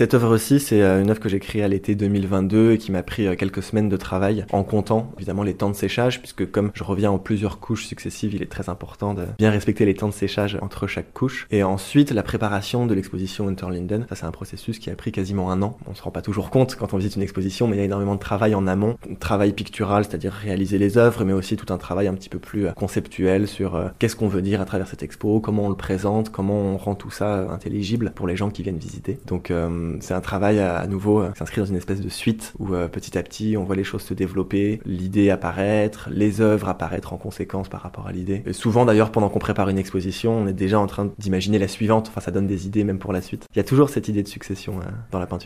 Cette œuvre-ci, c'est euh, une œuvre que j'ai créée à l'été 2022 et qui m'a pris euh, quelques semaines de travail en comptant évidemment les temps de séchage, puisque comme je reviens en plusieurs couches successives, il est très important de bien respecter les temps de séchage entre chaque couche. Et ensuite, la préparation de l'exposition Unterlinden. Ça, c'est un processus qui a pris quasiment un an. On se rend pas toujours compte quand on visite une exposition, mais il y a énormément de travail en amont. Travail pictural, c'est-à-dire réaliser les œuvres, mais aussi tout un travail un petit peu plus euh, conceptuel sur qu'est-ce qu'on veut dire à travers cette expo, comment on le présente, comment on rend tout ça intelligible pour les gens qui viennent visiter. Donc, c'est un travail à, nouveau euh, s'inscrit dans une espèce de suite où euh, petit à petit on voit les choses se développer, l'idée apparaître, les œuvres apparaître en conséquence par rapport à l'idée. Souvent d'ailleurs pendant qu'on prépare une exposition, on est déjà en train d'imaginer la suivante. Enfin, ça donne des idées même pour la suite. Il y a toujours cette idée de succession dans la peinture.